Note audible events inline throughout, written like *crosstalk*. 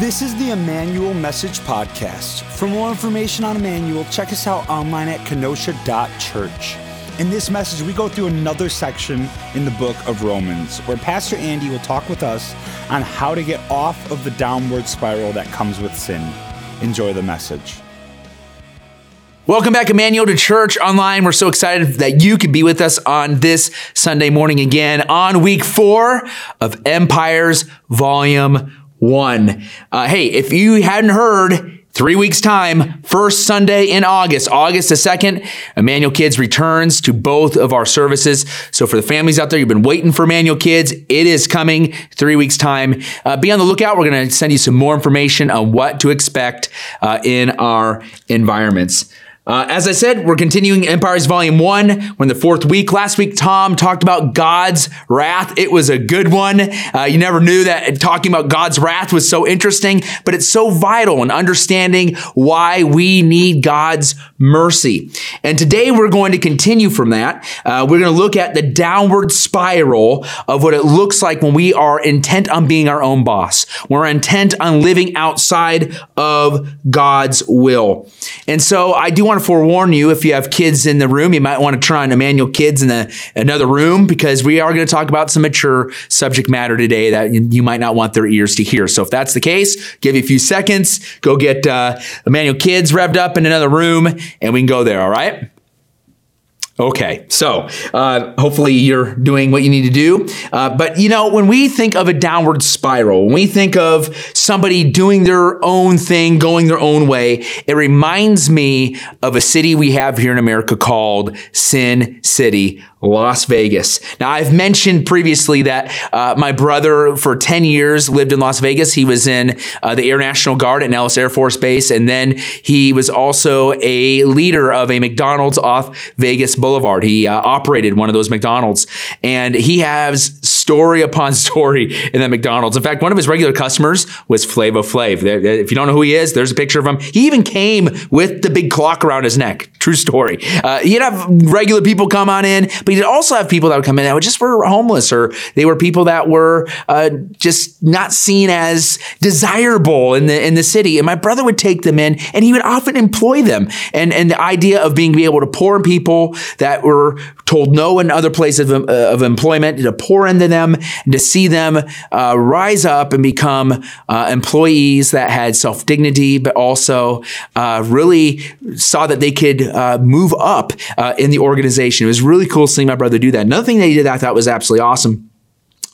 This is the Emmanuel Message Podcast. For more information on Emmanuel, check us out online at kenosha.church. In this message, we go through another section in the book of Romans where Pastor Andy will talk with us on how to get off of the downward spiral that comes with sin. Enjoy the message. Welcome back, Emmanuel, to Church Online. We're so excited that you could be with us on this Sunday morning again on week four of Empires Volume 1. Uh, hey, if you hadn't heard, Three weeks time, first Sunday in August, August the 2nd, Emmanuel Kids returns to both of our services. So for the families out there, you've been waiting for Emmanuel Kids. It is coming three weeks time. Uh, be on the lookout. We're going to send you some more information on what to expect uh, in our environments. Uh, as I said, we're continuing Empires Volume 1. We're in the fourth week. Last week, Tom talked about God's wrath. It was a good one. Uh, you never knew that talking about God's wrath was so interesting, but it's so vital in understanding why we need God's mercy. And today we're going to continue from that. Uh, we're going to look at the downward spiral of what it looks like when we are intent on being our own boss. We're intent on living outside of God's will. And so I do want to forewarn you if you have kids in the room, you might want to try and Emmanuel Kids in the, another room because we are going to talk about some mature subject matter today that you might not want their ears to hear. So if that's the case, give you a few seconds, go get uh, Emmanuel Kids revved up in another room, and we can go there. All right. Okay, so uh, hopefully you're doing what you need to do. Uh, but you know, when we think of a downward spiral, when we think of somebody doing their own thing, going their own way, it reminds me of a city we have here in America called Sin City, Las Vegas. Now, I've mentioned previously that uh, my brother, for 10 years, lived in Las Vegas. He was in uh, the Air National Guard at Nellis Air Force Base, and then he was also a leader of a McDonald's off Vegas Boulevard. He uh, operated one of those McDonald's, and he has story *laughs* upon story in that McDonald's. In fact, one of his regular customers was Flavor Flav. If you don't know who he is, there's a picture of him. He even came with the big clock around his neck. True story. Uh, he'd have regular people come on in, but but he'd also have people that would come in that were just were homeless or they were people that were uh, just not seen as desirable in the in the city. And my brother would take them in, and he would often employ them. And and the idea of being able to pour people that were told no in other places of, uh, of employment to pour into them and to see them uh, rise up and become uh, employees that had self dignity, but also uh, really saw that they could uh, move up in the organization. It was really cool seeing my brother do that. Another thing that he did that I thought was absolutely awesome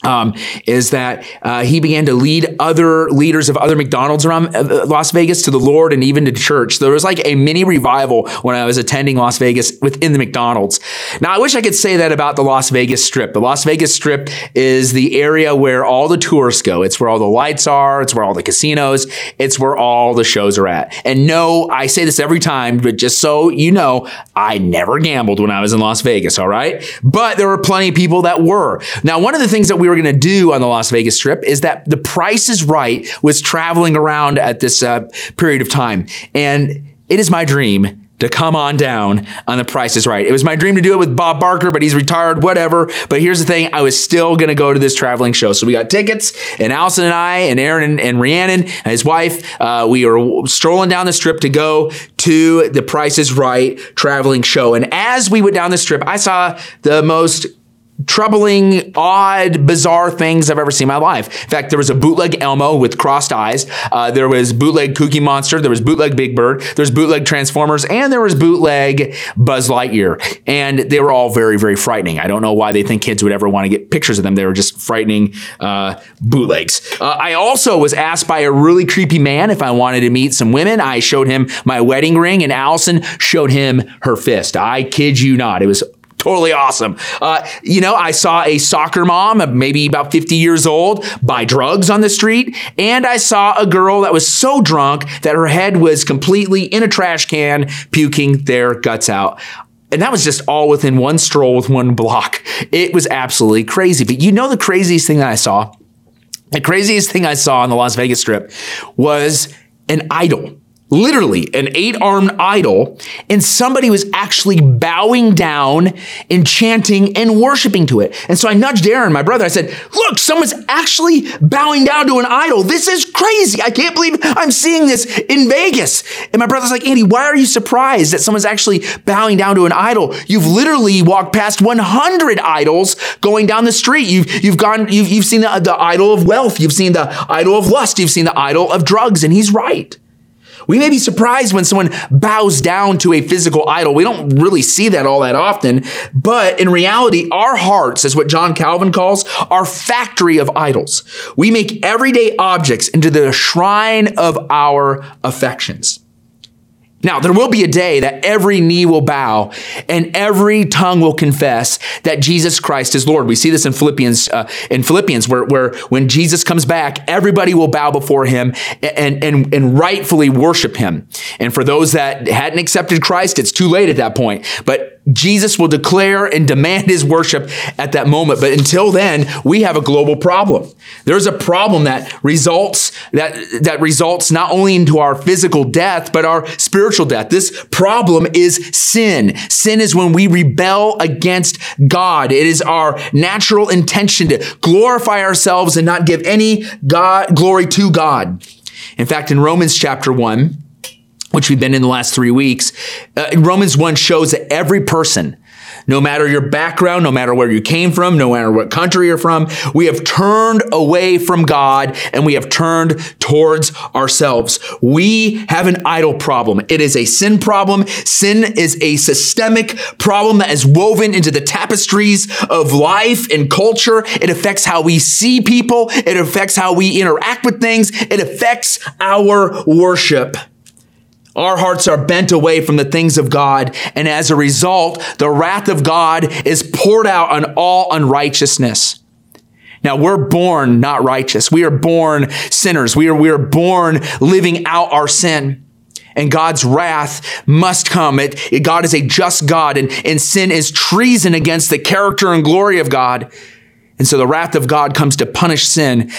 um, is that uh, he began to lead other leaders of other McDonald's around uh, Las Vegas to the Lord and even to church. There was like a mini revival when I was attending Las Vegas within the McDonald's. Now, I wish I could say that about the Las Vegas Strip. The Las Vegas Strip is the area where all the tourists go. It's where all the lights are. It's where all the casinos. It's where all the shows are at. And no, I say this every time, but just so you know, I never gambled when I was in Las Vegas. All right. But there were plenty of people that were. Now, one of the things that we we were going to do on the Las Vegas Strip is that the Price is Right was traveling around at this uh, period of time, and it is my dream to come on down on the Price is Right. It was my dream to do it with Bob Barker, but he's retired, whatever. But here's the thing I was still going to go to this traveling show. So we got tickets, and Allison and I, and Aaron and, and Rhiannon and his wife, uh, we were strolling down the strip to go to the Price is Right traveling show. And as we went down the strip, I saw the most troubling, odd, bizarre things I've ever seen in my life. In fact, there was a bootleg Elmo with crossed eyes. Uh, there was bootleg Cookie Monster. There was bootleg Big Bird. There's bootleg Transformers, and there was bootleg Buzz Lightyear. And they were all very, very frightening. I don't know why they think kids would ever want to get pictures of them. They were just frightening uh, bootlegs. Uh, I also was asked by a really creepy man if I wanted to meet some women. I showed him my wedding ring, and Allison showed him her fist. I kid you not. It was totally awesome. Uh, you know, I saw a soccer mom, maybe about 50 years old, buy drugs on the street. And I saw a girl that was so drunk that her head was completely in a trash can, puking their guts out. And that was just all within one stroll with one block. It was absolutely crazy. But you know, the craziest thing that I saw, the craziest thing I saw on the Las Vegas Strip was an idol literally an eight armed idol, and somebody was actually bowing down and chanting and worshiping to it. And so I nudged Aaron, my brother. I said, Look, someone's actually bowing down to an idol. This is crazy. I can't believe I'm seeing this in Vegas. And my brother's like, Andy, why are you surprised that someone's actually bowing down to an idol? You've literally walked past 100 idols going down the street. You've, you've gone, you've, you've seen the, the idol of wealth. You've seen the idol of lust. You've seen the idol of drugs. And he's right. We may be surprised when someone bows down to a physical idol. We don't really see that all that often. But in reality, our hearts, is what John Calvin calls, our factory of idols. We make everyday objects into the shrine of our affections. Now, there will be a day that every knee will bow and every tongue will confess that Jesus Christ is Lord. We see this in Philippians, uh, in Philippians, where, where when Jesus comes back, everybody will bow before him and, and, and rightfully worship him. And for those that hadn't accepted Christ, it's too late at that point. But Jesus will declare and demand his worship at that moment. But until then, we have a global problem. There's a problem that results, that, that results not only into our physical death, but our spiritual death. This problem is sin. Sin is when we rebel against God. It is our natural intention to glorify ourselves and not give any God, glory to God. In fact, in Romans chapter 1, which we've been in the last three weeks, uh, Romans 1 shows that every person, no matter your background, no matter where you came from, no matter what country you're from, we have turned away from God and we have turned towards ourselves. We have an idol problem. It is a sin problem. Sin is a systemic problem that is woven into the tapestries of life and culture. It affects how we see people. It affects how we interact with things. It affects our worship. Our hearts are bent away from the things of God, and as a result, the wrath of God is poured out on all unrighteousness. Now we're born not righteous. We are born sinners. We are, we are born living out our sin. And God's wrath must come. It, it, God is a just God, and, and sin is treason against the character and glory of God. And so the wrath of God comes to punish sin.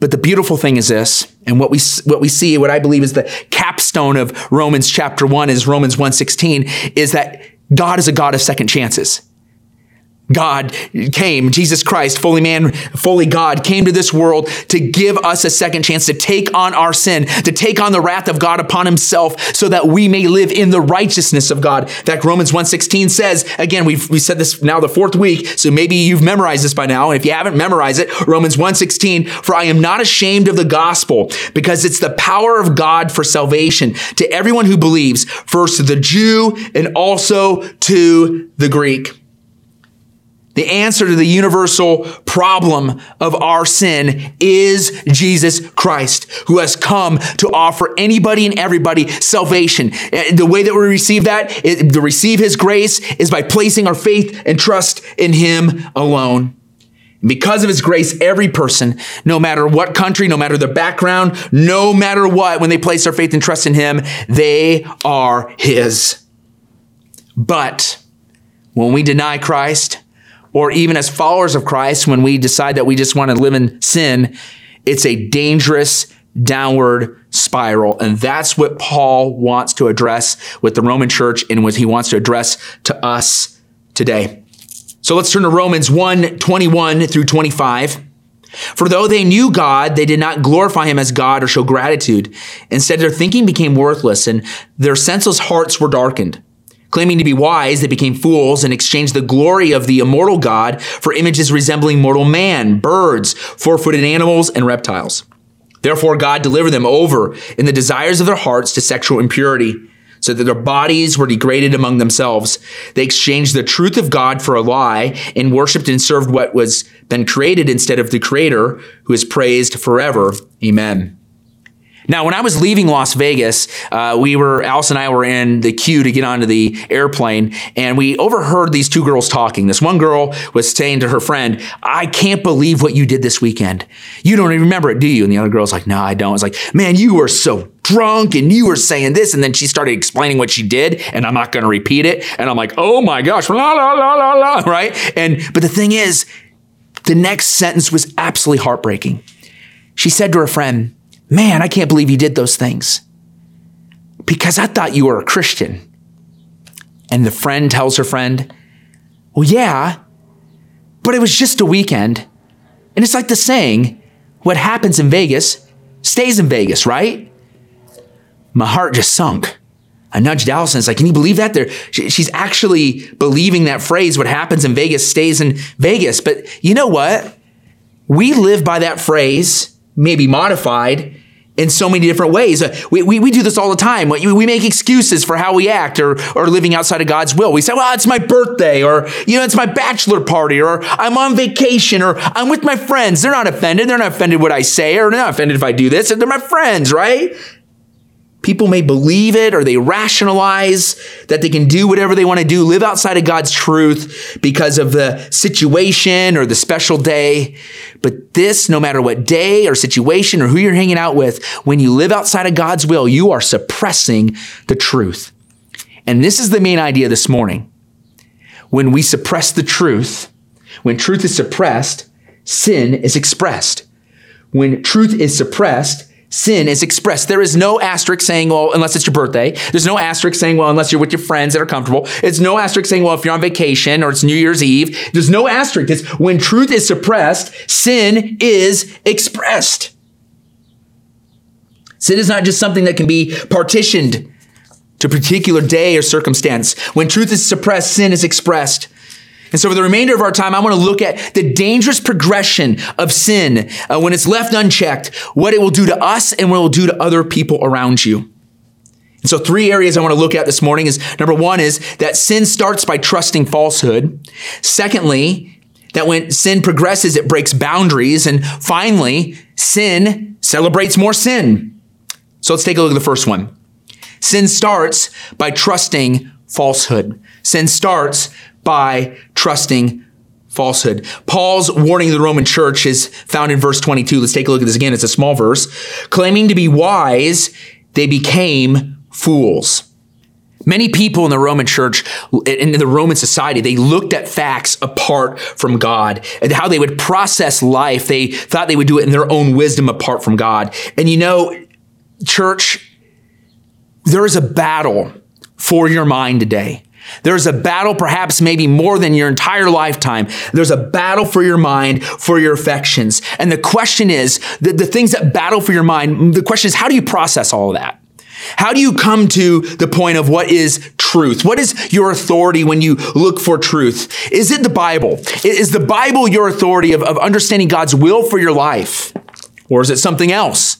But the beautiful thing is this, and what we what we see, what I believe is the capstone of Romans chapter 1 is Romans 1:16 is that God is a God of second chances. God came, Jesus Christ, fully man, fully God, came to this world to give us a second chance to take on our sin, to take on the wrath of God upon himself so that we may live in the righteousness of God. In fact, Romans 1.16 says, again, we've we said this now the fourth week, so maybe you've memorized this by now. And if you haven't memorized it, Romans 1.16, for I am not ashamed of the gospel because it's the power of God for salvation to everyone who believes, first to the Jew and also to the Greek. The answer to the universal problem of our sin is Jesus Christ, who has come to offer anybody and everybody salvation. Uh, the way that we receive that, to receive his grace, is by placing our faith and trust in him alone. Because of his grace, every person, no matter what country, no matter their background, no matter what, when they place their faith and trust in him, they are his. But when we deny Christ, or even as followers of Christ, when we decide that we just want to live in sin, it's a dangerous downward spiral. And that's what Paul wants to address with the Roman church and what he wants to address to us today. So let's turn to Romans 1 21 through 25. For though they knew God, they did not glorify him as God or show gratitude. Instead, their thinking became worthless and their senseless hearts were darkened. Claiming to be wise, they became fools and exchanged the glory of the immortal God for images resembling mortal man, birds, four footed animals, and reptiles. Therefore, God delivered them over in the desires of their hearts to sexual impurity, so that their bodies were degraded among themselves. They exchanged the truth of God for a lie and worshiped and served what was been created instead of the Creator, who is praised forever. Amen. Now, when I was leaving Las Vegas, uh, we were, Alice and I were in the queue to get onto the airplane, and we overheard these two girls talking. This one girl was saying to her friend, I can't believe what you did this weekend. You don't even remember it, do you? And the other girl's like, No, I don't. It's like, Man, you were so drunk and you were saying this. And then she started explaining what she did, and I'm not going to repeat it. And I'm like, Oh my gosh, la, la, la, la, la, *laughs* right? And, but the thing is, the next sentence was absolutely heartbreaking. She said to her friend, Man, I can't believe you did those things. because I thought you were a Christian. And the friend tells her friend, Well, yeah, but it was just a weekend. And it's like the saying, what happens in Vegas stays in Vegas, right? My heart just sunk. I nudged Allison. It's like, can you believe that? There, she's actually believing that phrase, what happens in Vegas stays in Vegas. But you know what? We live by that phrase, maybe modified, in so many different ways. Uh, we, we, we do this all the time. We, we make excuses for how we act or, or living outside of God's will. We say, well, it's my birthday or, you know, it's my bachelor party or I'm on vacation or I'm with my friends. They're not offended. They're not offended what I say or they're not offended if I do this. They're my friends, right? People may believe it or they rationalize that they can do whatever they want to do, live outside of God's truth because of the situation or the special day. But this, no matter what day or situation or who you're hanging out with, when you live outside of God's will, you are suppressing the truth. And this is the main idea this morning. When we suppress the truth, when truth is suppressed, sin is expressed. When truth is suppressed, sin is expressed. There is no asterisk saying, well, unless it's your birthday. There's no asterisk saying, well, unless you're with your friends that are comfortable. It's no asterisk saying, well, if you're on vacation or it's New Year's Eve. There's no asterisk. It's when truth is suppressed, sin is expressed. Sin is not just something that can be partitioned to a particular day or circumstance. When truth is suppressed, sin is expressed. And so, for the remainder of our time, I want to look at the dangerous progression of sin uh, when it's left unchecked, what it will do to us and what it will do to other people around you. And so, three areas I want to look at this morning is number one is that sin starts by trusting falsehood. Secondly, that when sin progresses, it breaks boundaries. And finally, sin celebrates more sin. So, let's take a look at the first one. Sin starts by trusting falsehood. Sin starts by trusting falsehood. Paul's warning the Roman church is found in verse 22. Let's take a look at this again. It's a small verse. Claiming to be wise, they became fools. Many people in the Roman church, in the Roman society, they looked at facts apart from God and how they would process life. They thought they would do it in their own wisdom apart from God. And you know, church, there is a battle for your mind today. There's a battle, perhaps maybe more than your entire lifetime. There's a battle for your mind, for your affections. And the question is the, the things that battle for your mind, the question is, how do you process all of that? How do you come to the point of what is truth? What is your authority when you look for truth? Is it the Bible? Is the Bible your authority of, of understanding God's will for your life? Or is it something else?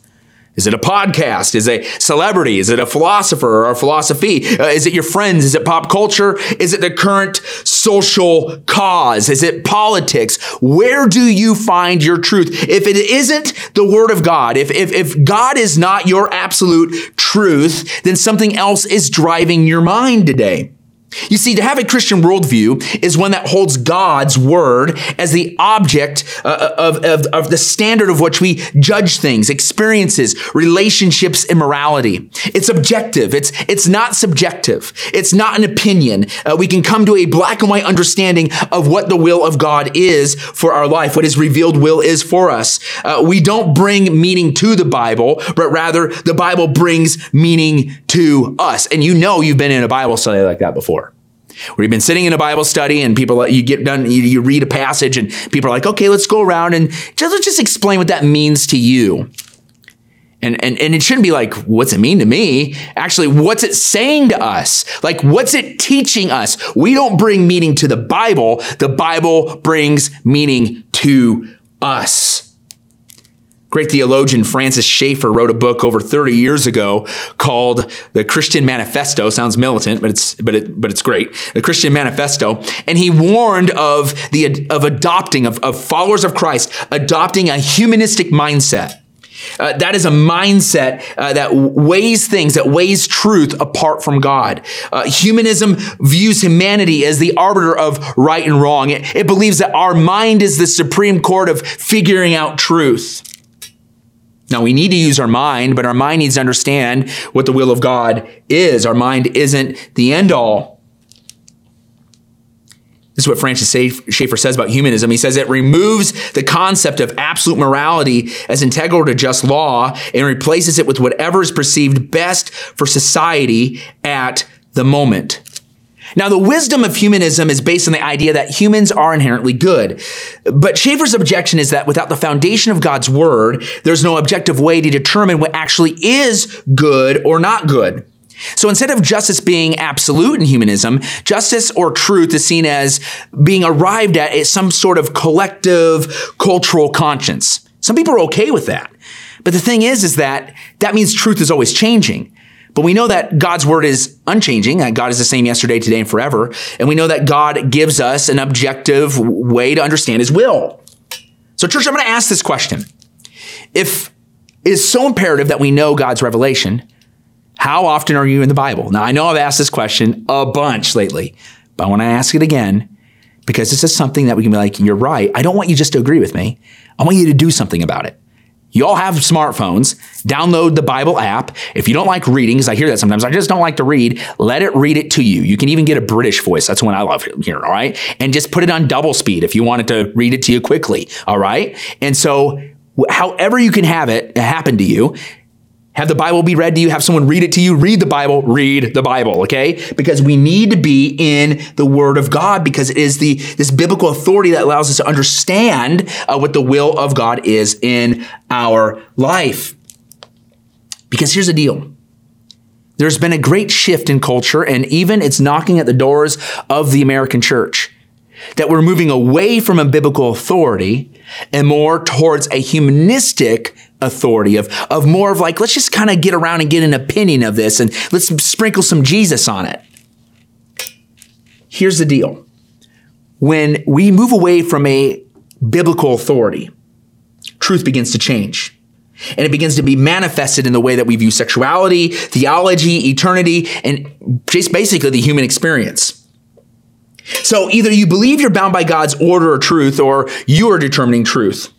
Is it a podcast? Is it a celebrity? Is it a philosopher or a philosophy? Uh, is it your friends? Is it pop culture? Is it the current social cause? Is it politics? Where do you find your truth? If it isn't the word of God, if, if, if God is not your absolute truth, then something else is driving your mind today. You see, to have a Christian worldview is one that holds God's word as the object uh, of, of, of, the standard of which we judge things, experiences, relationships, and morality. It's objective. It's, it's not subjective. It's not an opinion. Uh, we can come to a black and white understanding of what the will of God is for our life, what his revealed will is for us. Uh, we don't bring meaning to the Bible, but rather the Bible brings meaning to us. And you know you've been in a Bible study like that before where you've been sitting in a Bible study and people, you get done, you, you read a passage and people are like, okay, let's go around and just, let's just explain what that means to you. And, and, and it shouldn't be like, what's it mean to me? Actually, what's it saying to us? Like, what's it teaching us? We don't bring meaning to the Bible. The Bible brings meaning to us. Great theologian Francis Schaeffer wrote a book over 30 years ago called The Christian Manifesto. Sounds militant, but it's but it but it's great. The Christian Manifesto, and he warned of the of adopting of, of followers of Christ adopting a humanistic mindset. Uh, that is a mindset uh, that weighs things, that weighs truth apart from God. Uh, humanism views humanity as the arbiter of right and wrong. It, it believes that our mind is the supreme court of figuring out truth. Now, we need to use our mind, but our mind needs to understand what the will of God is. Our mind isn't the end all. This is what Francis Schaeffer says about humanism. He says it removes the concept of absolute morality as integral to just law and replaces it with whatever is perceived best for society at the moment. Now, the wisdom of humanism is based on the idea that humans are inherently good. But Schaeffer's objection is that without the foundation of God's word, there's no objective way to determine what actually is good or not good. So instead of justice being absolute in humanism, justice or truth is seen as being arrived at at some sort of collective cultural conscience. Some people are okay with that. But the thing is, is that that means truth is always changing. But we know that God's word is unchanging, that God is the same yesterday, today, and forever. And we know that God gives us an objective way to understand his will. So, church, I'm going to ask this question. If it is so imperative that we know God's revelation, how often are you in the Bible? Now, I know I've asked this question a bunch lately, but I want to ask it again because this is something that we can be like, you're right. I don't want you just to agree with me. I want you to do something about it. You all have smartphones. Download the Bible app. If you don't like reading, because I hear that sometimes, I just don't like to read, let it read it to you. You can even get a British voice. That's one I love here, all right? And just put it on double speed if you want it to read it to you quickly, all right? And so, however you can have it happen to you, have the Bible be read to you, have someone read it to you, read the Bible, read the Bible, okay? Because we need to be in the Word of God because it is the this biblical authority that allows us to understand uh, what the will of God is in our life. Because here's the deal. There's been a great shift in culture, and even it's knocking at the doors of the American church. That we're moving away from a biblical authority and more towards a humanistic authority of, of more of like, let's just kind of get around and get an opinion of this and let's sprinkle some Jesus on it. Here's the deal. When we move away from a biblical authority, truth begins to change. And it begins to be manifested in the way that we view sexuality, theology, eternity, and just basically the human experience. So either you believe you're bound by God's order or truth, or you are determining truth.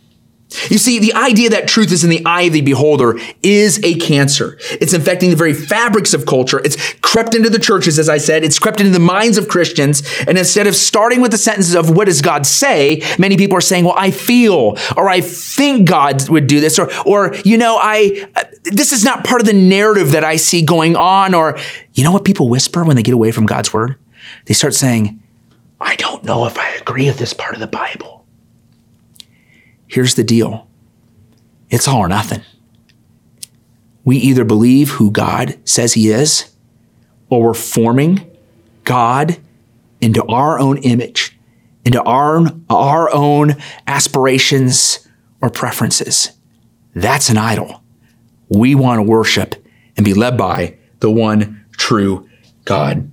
You see, the idea that truth is in the eye of the beholder is a cancer. It's infecting the very fabrics of culture. It's crept into the churches, as I said. It's crept into the minds of Christians. And instead of starting with the sentences of what does God say, many people are saying, well, I feel, or I think God would do this, or, or, you know, I, uh, this is not part of the narrative that I see going on. Or, you know what people whisper when they get away from God's word? They start saying, I don't know if I agree with this part of the Bible. Here's the deal it's all or nothing. We either believe who God says He is, or we're forming God into our own image, into our, our own aspirations or preferences. That's an idol. We want to worship and be led by the one true God.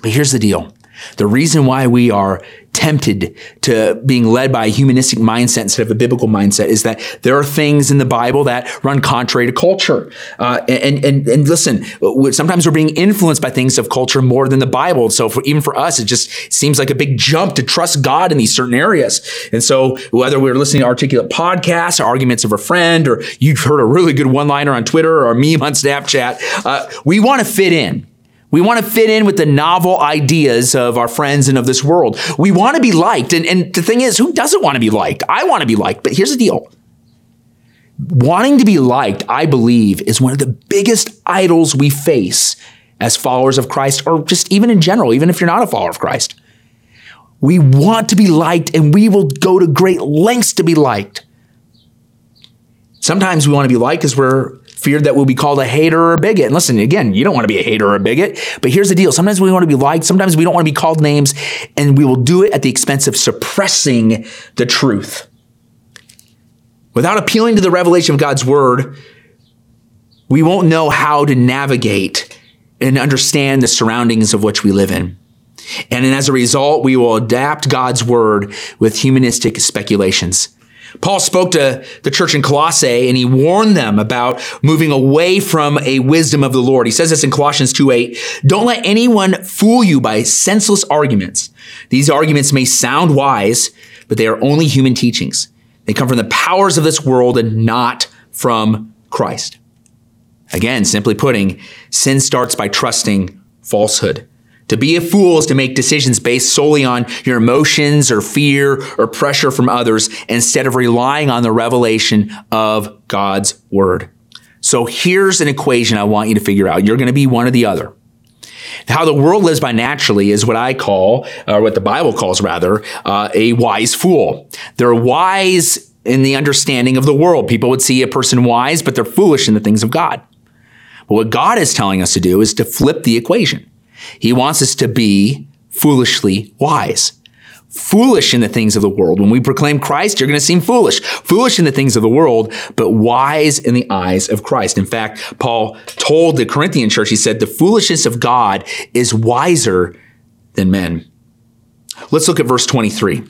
But here's the deal. The reason why we are tempted to being led by a humanistic mindset instead of a biblical mindset is that there are things in the Bible that run contrary to culture. Uh, and, and, and listen, sometimes we're being influenced by things of culture more than the Bible. So for, even for us, it just seems like a big jump to trust God in these certain areas. And so whether we're listening to articulate podcasts or arguments of a friend, or you've heard a really good one liner on Twitter or a meme on Snapchat, uh, we want to fit in. We want to fit in with the novel ideas of our friends and of this world. We want to be liked. And, and the thing is, who doesn't want to be liked? I want to be liked. But here's the deal wanting to be liked, I believe, is one of the biggest idols we face as followers of Christ, or just even in general, even if you're not a follower of Christ. We want to be liked and we will go to great lengths to be liked. Sometimes we want to be liked because we're feared that we'll be called a hater or a bigot. And listen, again, you don't want to be a hater or a bigot, but here's the deal. Sometimes we want to be liked. Sometimes we don't want to be called names and we will do it at the expense of suppressing the truth. Without appealing to the revelation of God's word, we won't know how to navigate and understand the surroundings of which we live in. And as a result, we will adapt God's word with humanistic speculations. Paul spoke to the church in Colossae and he warned them about moving away from a wisdom of the Lord. He says this in Colossians 2 8. Don't let anyone fool you by senseless arguments. These arguments may sound wise, but they are only human teachings. They come from the powers of this world and not from Christ. Again, simply putting, sin starts by trusting falsehood. To be a fool is to make decisions based solely on your emotions or fear or pressure from others instead of relying on the revelation of God's word. So here's an equation I want you to figure out. You're going to be one or the other. How the world lives by naturally is what I call, or what the Bible calls rather, uh, a wise fool. They're wise in the understanding of the world. People would see a person wise, but they're foolish in the things of God. But what God is telling us to do is to flip the equation. He wants us to be foolishly wise. Foolish in the things of the world. When we proclaim Christ, you're going to seem foolish. Foolish in the things of the world, but wise in the eyes of Christ. In fact, Paul told the Corinthian church, he said, the foolishness of God is wiser than men. Let's look at verse 23.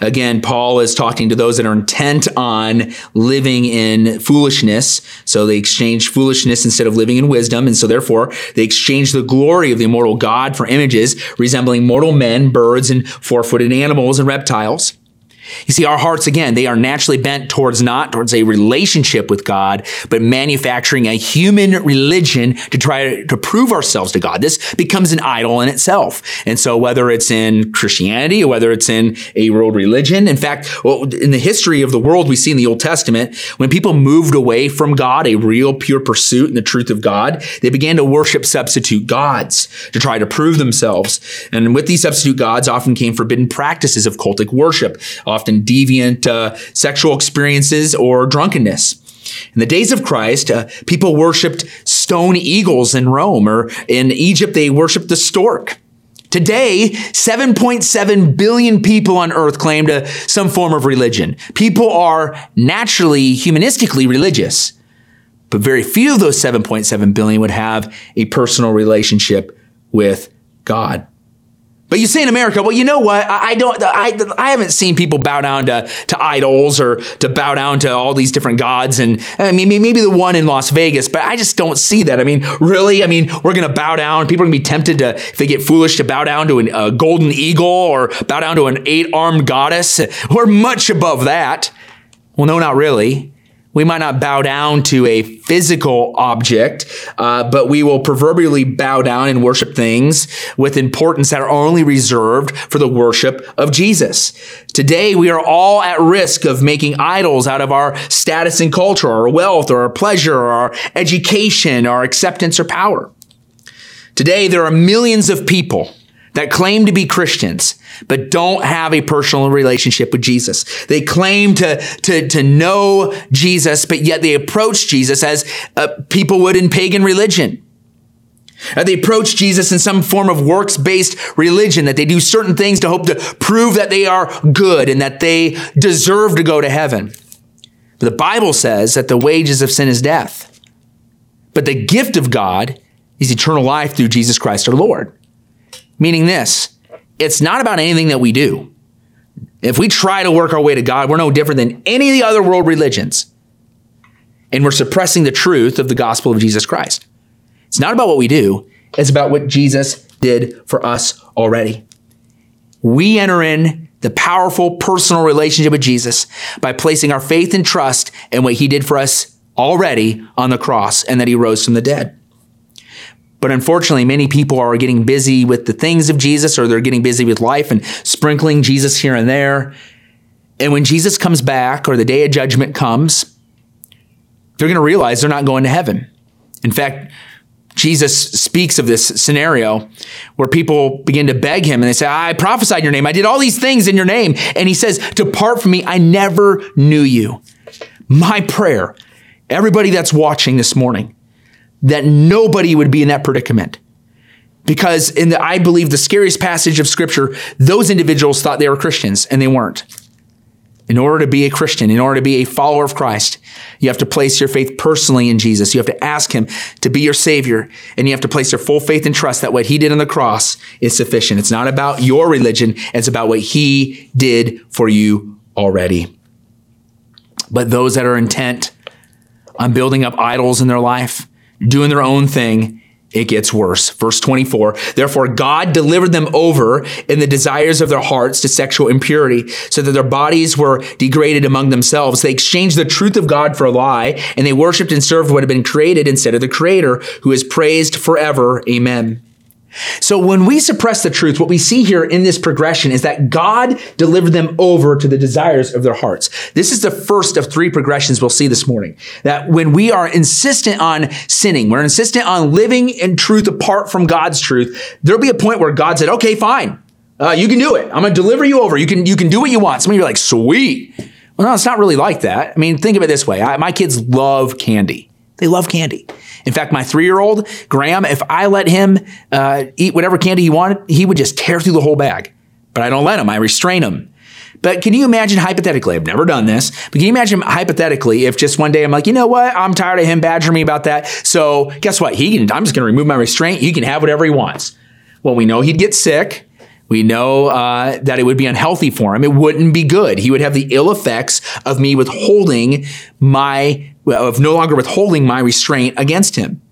Again, Paul is talking to those that are intent on living in foolishness. So they exchange foolishness instead of living in wisdom. And so therefore they exchange the glory of the immortal God for images resembling mortal men, birds, and four footed animals and reptiles. You see, our hearts, again, they are naturally bent towards not towards a relationship with God, but manufacturing a human religion to try to, prove ourselves to God. This becomes an idol in itself. And so whether it's in Christianity or whether it's in a world religion, in fact, in the history of the world, we see in the Old Testament, when people moved away from God, a real pure pursuit in the truth of God, they began to worship substitute gods to try to prove themselves. And with these substitute gods often came forbidden practices of cultic worship uh, often deviant uh, sexual experiences or drunkenness. In the days of Christ, uh, people worshiped stone eagles in Rome, or in Egypt, they worshiped the stork. Today, 7.7 billion people on earth claim to some form of religion. People are naturally, humanistically religious, but very few of those 7.7 billion would have a personal relationship with God. But you say in America, well, you know what? I, don't, I, I haven't seen people bow down to, to idols or to bow down to all these different gods. And I mean, maybe the one in Las Vegas, but I just don't see that. I mean, really? I mean, we're going to bow down. People are going to be tempted to, if they get foolish, to bow down to a golden eagle or bow down to an eight armed goddess. We're much above that. Well, no, not really. We might not bow down to a physical object, uh, but we will proverbially bow down and worship things with importance that are only reserved for the worship of Jesus. Today, we are all at risk of making idols out of our status and culture, our wealth, or our pleasure, or our education, our acceptance or power. Today, there are millions of people that claim to be Christians, but don't have a personal relationship with Jesus. They claim to, to, to know Jesus, but yet they approach Jesus as uh, people would in pagan religion. Uh, they approach Jesus in some form of works based religion, that they do certain things to hope to prove that they are good and that they deserve to go to heaven. But the Bible says that the wages of sin is death. But the gift of God is eternal life through Jesus Christ our Lord. Meaning this, it's not about anything that we do. If we try to work our way to God, we're no different than any of the other world religions. And we're suppressing the truth of the gospel of Jesus Christ. It's not about what we do, it's about what Jesus did for us already. We enter in the powerful personal relationship with Jesus by placing our faith and trust in what he did for us already on the cross and that he rose from the dead. But unfortunately, many people are getting busy with the things of Jesus or they're getting busy with life and sprinkling Jesus here and there. And when Jesus comes back or the day of judgment comes, they're going to realize they're not going to heaven. In fact, Jesus speaks of this scenario where people begin to beg him and they say, I prophesied your name. I did all these things in your name. And he says, Depart from me. I never knew you. My prayer, everybody that's watching this morning, that nobody would be in that predicament. Because in the, I believe the scariest passage of scripture, those individuals thought they were Christians and they weren't. In order to be a Christian, in order to be a follower of Christ, you have to place your faith personally in Jesus. You have to ask Him to be your Savior, and you have to place your full faith and trust that what He did on the cross is sufficient. It's not about your religion, it's about what He did for you already. But those that are intent on building up idols in their life, doing their own thing, it gets worse. Verse 24, therefore God delivered them over in the desires of their hearts to sexual impurity, so that their bodies were degraded among themselves. They exchanged the truth of God for a lie, and they worshiped and served what had been created instead of the Creator, who is praised forever. Amen. So when we suppress the truth, what we see here in this progression is that God delivered them over to the desires of their hearts. This is the first of three progressions we'll see this morning. That when we are insistent on sinning, we're insistent on living in truth apart from God's truth, there'll be a point where God said, okay, fine. Uh, you can do it. I'm going to deliver you over. You can, you can do what you want. Some of you are like, sweet. Well, no, it's not really like that. I mean, think of it this way. I, my kids love candy. They love candy. In fact, my three year old, Graham, if I let him uh, eat whatever candy he wanted, he would just tear through the whole bag. But I don't let him, I restrain him. But can you imagine hypothetically? I've never done this, but can you imagine hypothetically if just one day I'm like, you know what? I'm tired of him badgering me about that. So guess what? He can, I'm just going to remove my restraint. He can have whatever he wants. Well, we know he'd get sick. We know uh, that it would be unhealthy for him. It wouldn't be good. He would have the ill effects of me withholding my, of no longer withholding my restraint against him.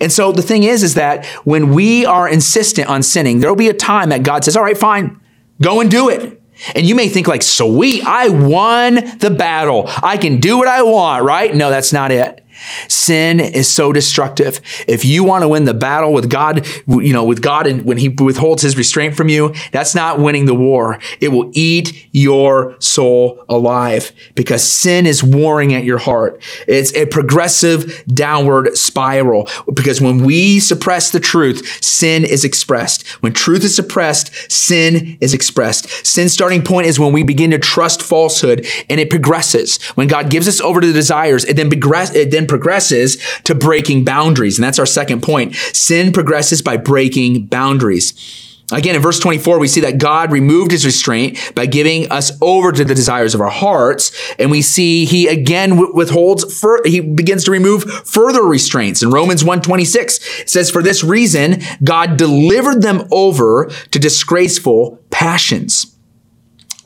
And so the thing is, is that when we are insistent on sinning, there will be a time that God says, all right, fine, go and do it. And you may think like, sweet, I won the battle. I can do what I want, right? No, that's not it. Sin is so destructive. If you want to win the battle with God, you know, with God and when he withholds his restraint from you, that's not winning the war. It will eat your soul alive because sin is warring at your heart. It's a progressive downward spiral because when we suppress the truth, sin is expressed. When truth is suppressed, sin is expressed. Sin's starting point is when we begin to trust falsehood and it progresses. When God gives us over to the desires, it then progress, it then progresses to breaking boundaries. And that's our second point. Sin progresses by breaking boundaries. Again, in verse 24, we see that God removed his restraint by giving us over to the desires of our hearts. And we see he again withholds, fur- he begins to remove further restraints. In Romans 126, it says, for this reason, God delivered them over to disgraceful passions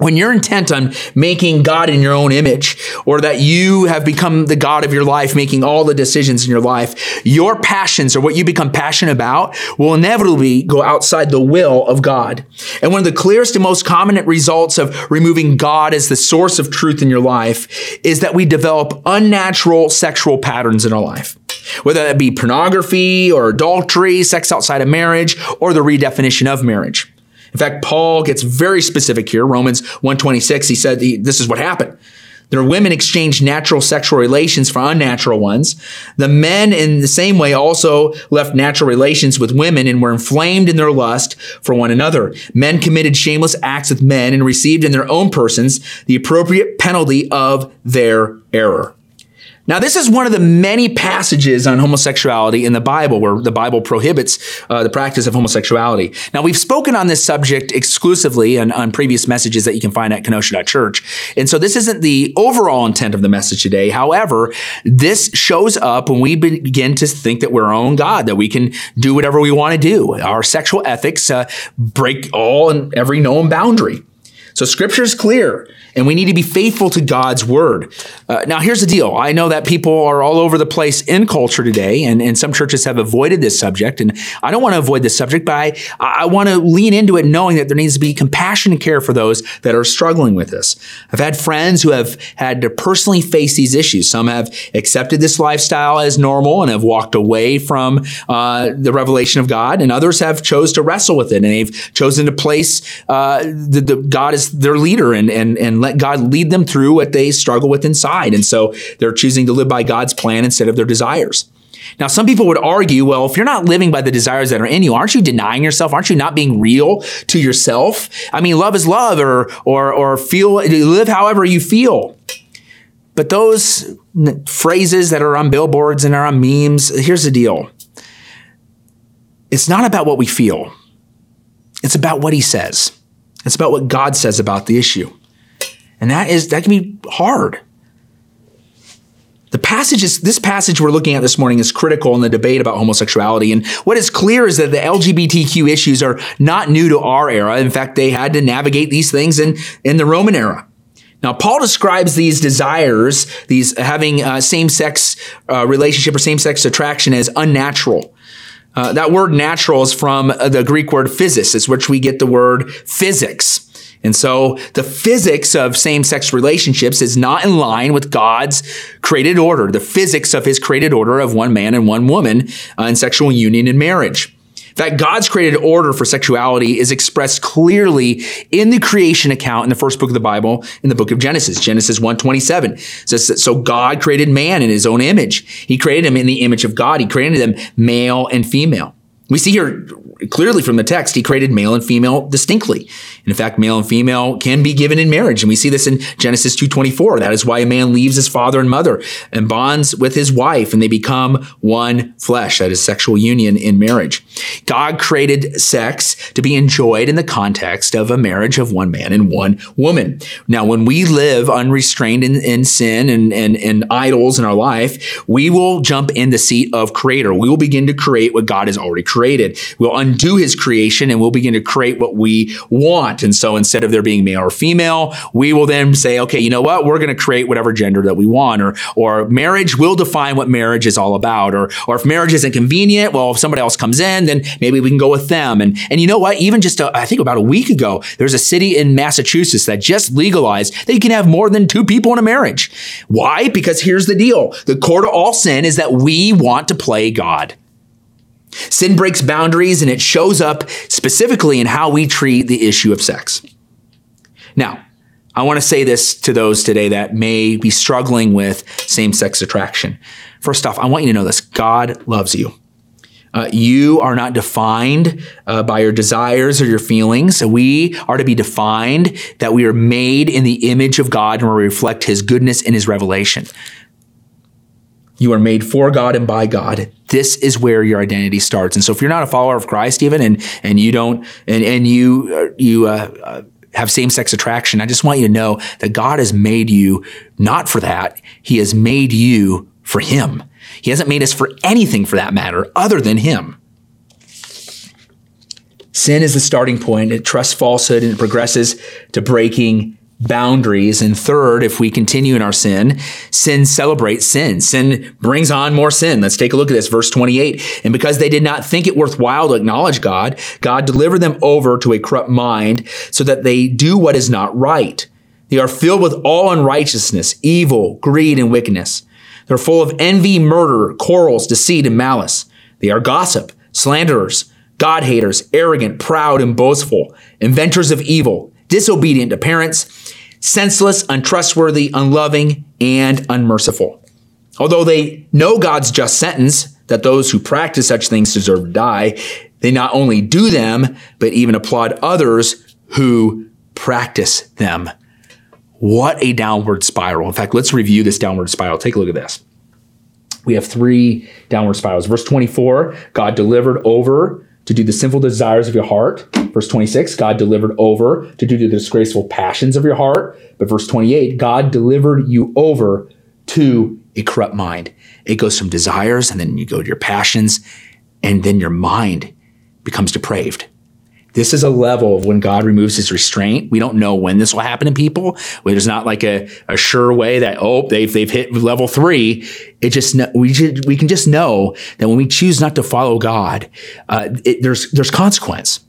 when you're intent on making God in your own image, or that you have become the God of your life, making all the decisions in your life, your passions or what you become passionate about will inevitably go outside the will of God. And one of the clearest and most common results of removing God as the source of truth in your life is that we develop unnatural sexual patterns in our life. Whether that be pornography or adultery, sex outside of marriage, or the redefinition of marriage. In fact, Paul gets very specific here. Romans 126, he said this is what happened. Their women exchanged natural sexual relations for unnatural ones. The men, in the same way, also left natural relations with women and were inflamed in their lust for one another. Men committed shameless acts with men and received in their own persons the appropriate penalty of their error. Now, this is one of the many passages on homosexuality in the Bible where the Bible prohibits uh, the practice of homosexuality. Now, we've spoken on this subject exclusively on, on previous messages that you can find at Kenosha.church. And so this isn't the overall intent of the message today. However, this shows up when we begin to think that we're our own God, that we can do whatever we want to do. Our sexual ethics uh, break all and every known boundary. So scripture is clear and we need to be faithful to God's word. Uh, now, here's the deal. I know that people are all over the place in culture today, and, and some churches have avoided this subject. And I don't want to avoid this subject, but I, I want to lean into it knowing that there needs to be compassion and care for those that are struggling with this. I've had friends who have had to personally face these issues. Some have accepted this lifestyle as normal and have walked away from uh, the revelation of God, and others have chose to wrestle with it, and they've chosen to place uh, the, the God as their leader and, and, and let God lead them through what they struggle with inside. And so they're choosing to live by God's plan instead of their desires. Now, some people would argue, well, if you're not living by the desires that are in you, aren't you denying yourself? Aren't you not being real to yourself? I mean, love is love or, or, or feel, live however you feel. But those phrases that are on billboards and are on memes, here's the deal. It's not about what we feel. It's about what he says. It's about what God says about the issue. And that is that can be hard. The passage is, this passage we're looking at this morning is critical in the debate about homosexuality. And what is clear is that the LGBTQ issues are not new to our era. In fact, they had to navigate these things in, in the Roman era. Now, Paul describes these desires, these having uh, same-sex uh, relationship or same-sex attraction as unnatural. Uh, that word natural is from the Greek word physis, is which we get the word physics. And so the physics of same sex relationships is not in line with God's created order, the physics of his created order of one man and one woman uh, in sexual union and marriage. In fact, God's created order for sexuality is expressed clearly in the creation account in the first book of the Bible, in the book of Genesis. Genesis 1:27 says that so God created man in his own image. He created him in the image of God. He created them male and female. We see here clearly from the text, he created male and female distinctly. In fact, male and female can be given in marriage. And we see this in Genesis 2.24. That is why a man leaves his father and mother and bonds with his wife and they become one flesh. That is sexual union in marriage. God created sex to be enjoyed in the context of a marriage of one man and one woman. Now, when we live unrestrained in, in sin and, and, and idols in our life, we will jump in the seat of creator. We will begin to create what God has already created. We'll undo his creation and we'll begin to create what we want. And so instead of there being male or female, we will then say, okay, you know what? We're going to create whatever gender that we want or, or marriage will define what marriage is all about. Or, or if marriage isn't convenient, well, if somebody else comes in, then maybe we can go with them. And, and you know what? Even just, a, I think about a week ago, there's a city in Massachusetts that just legalized that you can have more than two people in a marriage. Why? Because here's the deal. The core to all sin is that we want to play God. Sin breaks boundaries and it shows up specifically in how we treat the issue of sex. Now, I want to say this to those today that may be struggling with same sex attraction. First off, I want you to know this God loves you. Uh, you are not defined uh, by your desires or your feelings. We are to be defined that we are made in the image of God and we reflect His goodness and His revelation. You are made for God and by God. This is where your identity starts. And so, if you're not a follower of Christ, even and and you don't and and you uh, you uh, uh, have same sex attraction, I just want you to know that God has made you not for that. He has made you for Him. He hasn't made us for anything, for that matter, other than Him. Sin is the starting point. It trusts falsehood and it progresses to breaking boundaries. And third, if we continue in our sin, sin celebrates sin. Sin brings on more sin. Let's take a look at this, verse 28. And because they did not think it worthwhile to acknowledge God, God delivered them over to a corrupt mind so that they do what is not right. They are filled with all unrighteousness, evil, greed, and wickedness. They're full of envy, murder, quarrels, deceit, and malice. They are gossip, slanderers, God haters, arrogant, proud, and boastful, inventors of evil, disobedient to parents, senseless, untrustworthy, unloving, and unmerciful. Although they know God's just sentence that those who practice such things deserve to die, they not only do them, but even applaud others who practice them. What a downward spiral. In fact, let's review this downward spiral. Take a look at this. We have three downward spirals. Verse 24, God delivered over to do the sinful desires of your heart. Verse 26, God delivered over to do the disgraceful passions of your heart. But verse 28, God delivered you over to a corrupt mind. It goes from desires and then you go to your passions and then your mind becomes depraved. This is a level of when God removes his restraint. We don't know when this will happen to people. There's not like a, a sure way that, oh, they've, they've hit level three. It just, we, should, we can just know that when we choose not to follow God, uh, it, there's, there's consequence.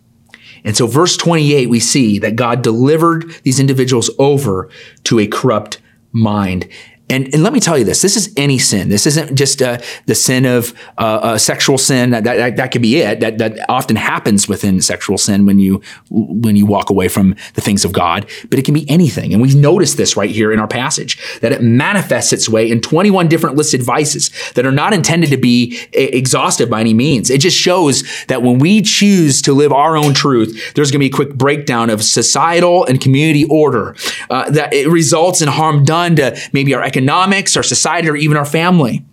And so verse 28, we see that God delivered these individuals over to a corrupt mind. And, and let me tell you this: this is any sin. This isn't just uh, the sin of uh, sexual sin. That, that that could be it. That that often happens within sexual sin when you when you walk away from the things of God. But it can be anything. And we notice this right here in our passage that it manifests its way in 21 different listed vices that are not intended to be exhaustive by any means. It just shows that when we choose to live our own truth, there's going to be a quick breakdown of societal and community order. Uh, that it results in harm done to maybe our economic economics, our society, or even our family.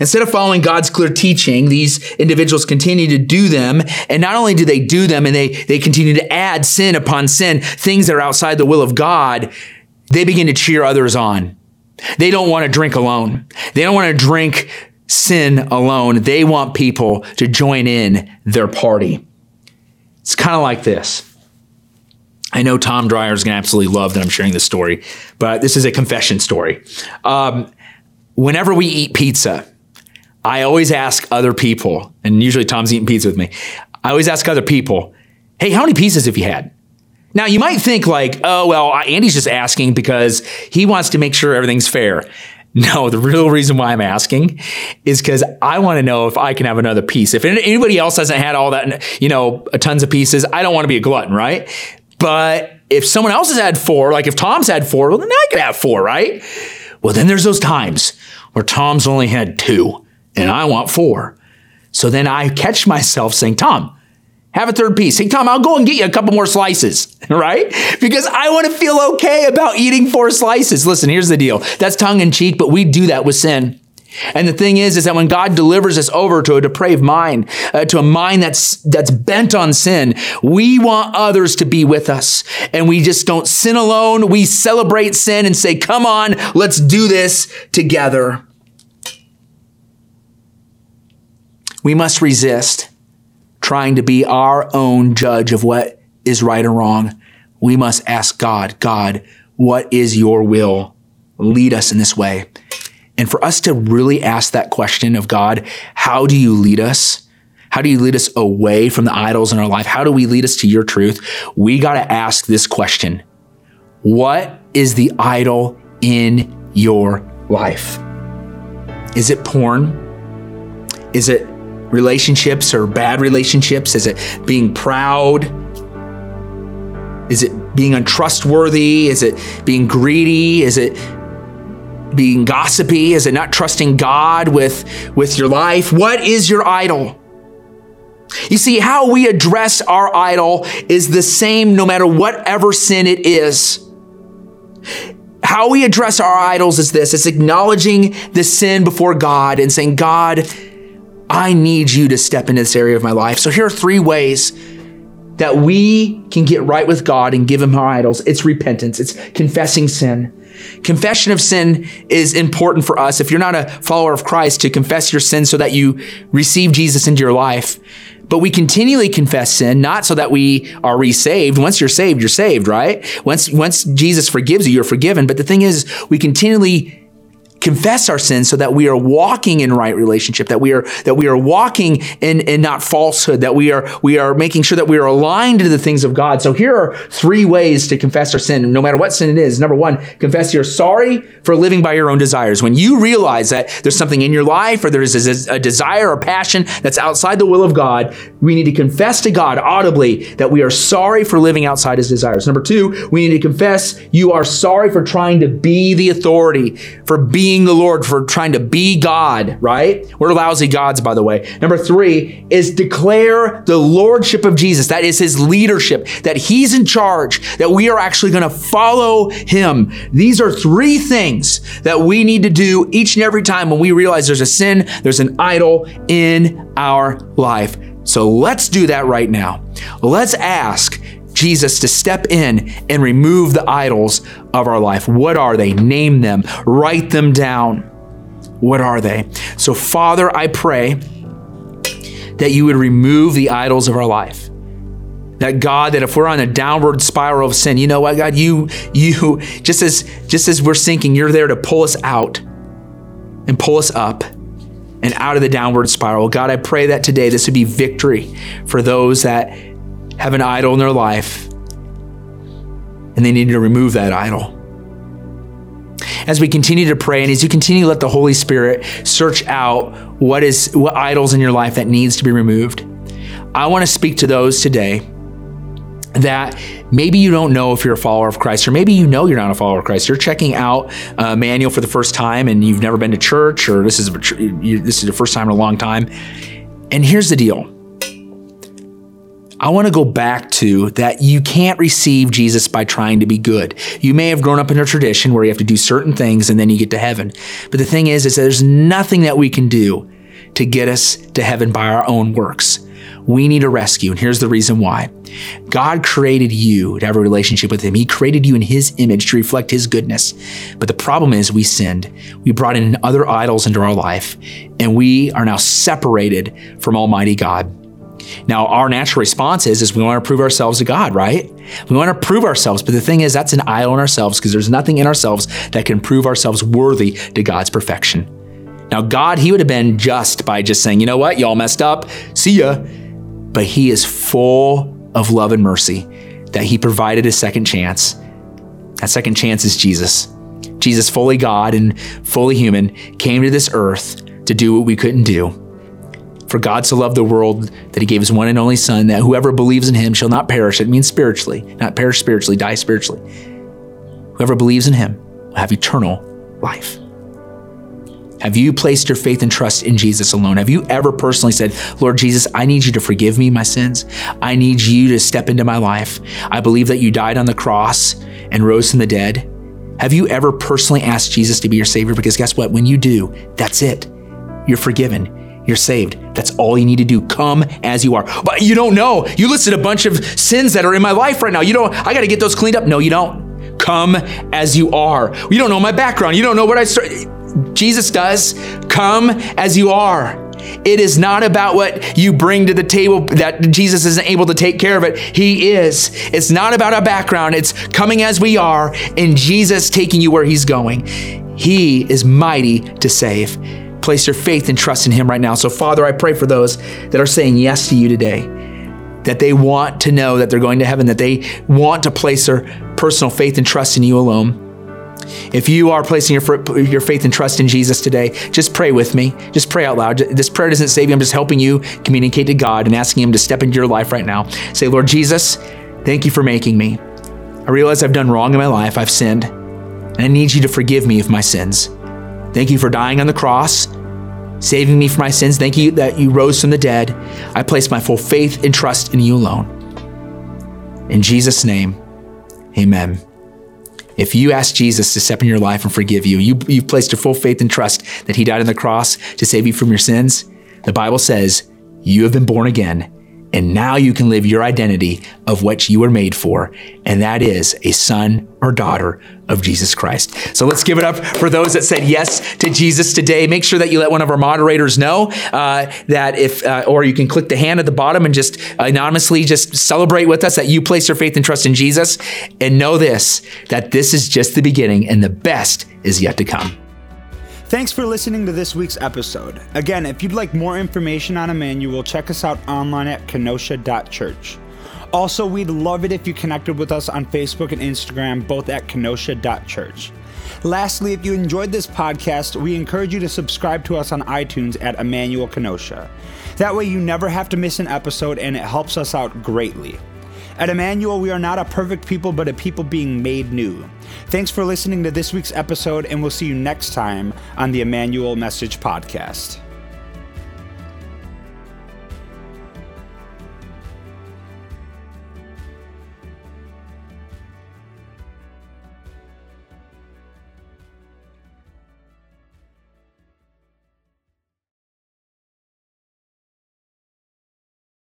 Instead of following God's clear teaching, these individuals continue to do them. And not only do they do them and they, they continue to add sin upon sin, things that are outside the will of God, they begin to cheer others on. They don't want to drink alone. They don't want to drink sin alone. They want people to join in their party. It's kind of like this. I know Tom Dreyer is going to absolutely love that I'm sharing this story, but this is a confession story. Um, whenever we eat pizza, I always ask other people, and usually Tom's eating pizza with me. I always ask other people, "Hey, how many pizzas have you had?" Now you might think like, "Oh well, Andy's just asking because he wants to make sure everything's fair." No, the real reason why I'm asking is because I want to know if I can have another piece. If anybody else hasn't had all that, you know, tons of pieces, I don't want to be a glutton, right? But if someone else has had four, like if Tom's had four, well, then I could have four, right? Well, then there's those times where Tom's only had two and I want four. So then I catch myself saying, Tom, have a third piece. Hey, Tom, I'll go and get you a couple more slices, *laughs* right? Because I want to feel okay about eating four slices. Listen, here's the deal. That's tongue in cheek, but we do that with sin. And the thing is, is that when God delivers us over to a depraved mind, uh, to a mind that's that's bent on sin, we want others to be with us, and we just don't sin alone. We celebrate sin and say, "Come on, let's do this together." We must resist trying to be our own judge of what is right or wrong. We must ask God, God, what is your will? Lead us in this way. And for us to really ask that question of God, how do you lead us? How do you lead us away from the idols in our life? How do we lead us to your truth? We got to ask this question What is the idol in your life? Is it porn? Is it relationships or bad relationships? Is it being proud? Is it being untrustworthy? Is it being greedy? Is it being gossipy? Is it not trusting God with, with your life? What is your idol? You see, how we address our idol is the same no matter whatever sin it is. How we address our idols is this it's acknowledging the sin before God and saying, God, I need you to step into this area of my life. So here are three ways that we can get right with God and give him our idols. It's repentance. It's confessing sin. Confession of sin is important for us. If you're not a follower of Christ, to confess your sin so that you receive Jesus into your life. But we continually confess sin, not so that we are resaved. Once you're saved, you're saved, right? Once, once Jesus forgives you, you're forgiven. But the thing is, we continually confess our sins so that we are walking in right relationship that we are that we are walking in in not falsehood that we are we are making sure that we are aligned to the things of God. So here are three ways to confess our sin no matter what sin it is. Number 1 confess you're sorry for living by your own desires. When you realize that there's something in your life or there's a, a desire or passion that's outside the will of God we need to confess to God audibly that we are sorry for living outside his desires. Number 2 we need to confess you are sorry for trying to be the authority for being being the Lord, for trying to be God, right? We're lousy gods, by the way. Number three is declare the lordship of Jesus. That is his leadership, that he's in charge, that we are actually going to follow him. These are three things that we need to do each and every time when we realize there's a sin, there's an idol in our life. So let's do that right now. Let's ask Jesus to step in and remove the idols of our life. What are they? Name them, write them down. What are they? So, Father, I pray that you would remove the idols of our life. That God, that if we're on a downward spiral of sin, you know what, God, you, you, just as just as we're sinking, you're there to pull us out and pull us up and out of the downward spiral. God, I pray that today this would be victory for those that have an idol in their life and they need to remove that idol. As we continue to pray and as you continue to let the Holy Spirit search out what is what idols in your life that needs to be removed, I want to speak to those today that maybe you don't know if you're a follower of Christ, or maybe you know you're not a follower of Christ. You're checking out Emmanuel for the first time, and you've never been to church, or this is a, this is the first time in a long time. And here's the deal: I want to go back to that you can't receive Jesus by trying to be good. You may have grown up in a tradition where you have to do certain things and then you get to heaven. But the thing is, is that there's nothing that we can do to get us to heaven by our own works. We need a rescue, and here's the reason why. God created you to have a relationship with Him. He created you in His image to reflect His goodness. But the problem is, we sinned. We brought in other idols into our life, and we are now separated from Almighty God. Now, our natural response is, is we want to prove ourselves to God, right? We want to prove ourselves. But the thing is, that's an idol in ourselves because there's nothing in ourselves that can prove ourselves worthy to God's perfection. Now, God, He would have been just by just saying, you know what, y'all messed up, see ya. But He is full of love and mercy that He provided a second chance. That second chance is Jesus. Jesus, fully God and fully human, came to this earth to do what we couldn't do. For God so loved the world that he gave his one and only Son, that whoever believes in him shall not perish. It means spiritually, not perish spiritually, die spiritually. Whoever believes in him will have eternal life. Have you placed your faith and trust in Jesus alone? Have you ever personally said, Lord Jesus, I need you to forgive me my sins? I need you to step into my life. I believe that you died on the cross and rose from the dead. Have you ever personally asked Jesus to be your Savior? Because guess what? When you do, that's it. You're forgiven. You're saved. That's all you need to do. Come as you are. But you don't know. You listed a bunch of sins that are in my life right now. You don't, I got to get those cleaned up. No, you don't. Come as you are. You don't know my background. You don't know what I started. Jesus does. Come as you are. It is not about what you bring to the table that Jesus isn't able to take care of it. He is. It's not about our background. It's coming as we are and Jesus taking you where he's going. He is mighty to save. Place your faith and trust in him right now. So Father, I pray for those that are saying yes to you today. That they want to know that they're going to heaven, that they want to place their personal faith and trust in you alone. If you are placing your, your faith and trust in Jesus today, just pray with me. Just pray out loud. This prayer doesn't save you. I'm just helping you communicate to God and asking Him to step into your life right now. Say, Lord Jesus, thank you for making me. I realize I've done wrong in my life. I've sinned. And I need you to forgive me of my sins. Thank you for dying on the cross, saving me from my sins. Thank you that you rose from the dead. I place my full faith and trust in you alone. In Jesus' name, amen. If you ask Jesus to step in your life and forgive you, you you've placed your full faith and trust that he died on the cross to save you from your sins, the Bible says you have been born again and now you can live your identity of what you were made for, and that is a son or daughter of Jesus Christ. So let's give it up for those that said yes to Jesus today. Make sure that you let one of our moderators know uh, that if, uh, or you can click the hand at the bottom and just anonymously just celebrate with us that you place your faith and trust in Jesus. And know this, that this is just the beginning and the best is yet to come. Thanks for listening to this week's episode. Again, if you'd like more information on Emmanuel, check us out online at kenosha.church. Also, we'd love it if you connected with us on Facebook and Instagram, both at kenosha.church. Lastly, if you enjoyed this podcast, we encourage you to subscribe to us on iTunes at Emmanuel Kenosha. That way, you never have to miss an episode and it helps us out greatly. At Emmanuel, we are not a perfect people, but a people being made new. Thanks for listening to this week's episode, and we'll see you next time on the Emmanuel Message Podcast.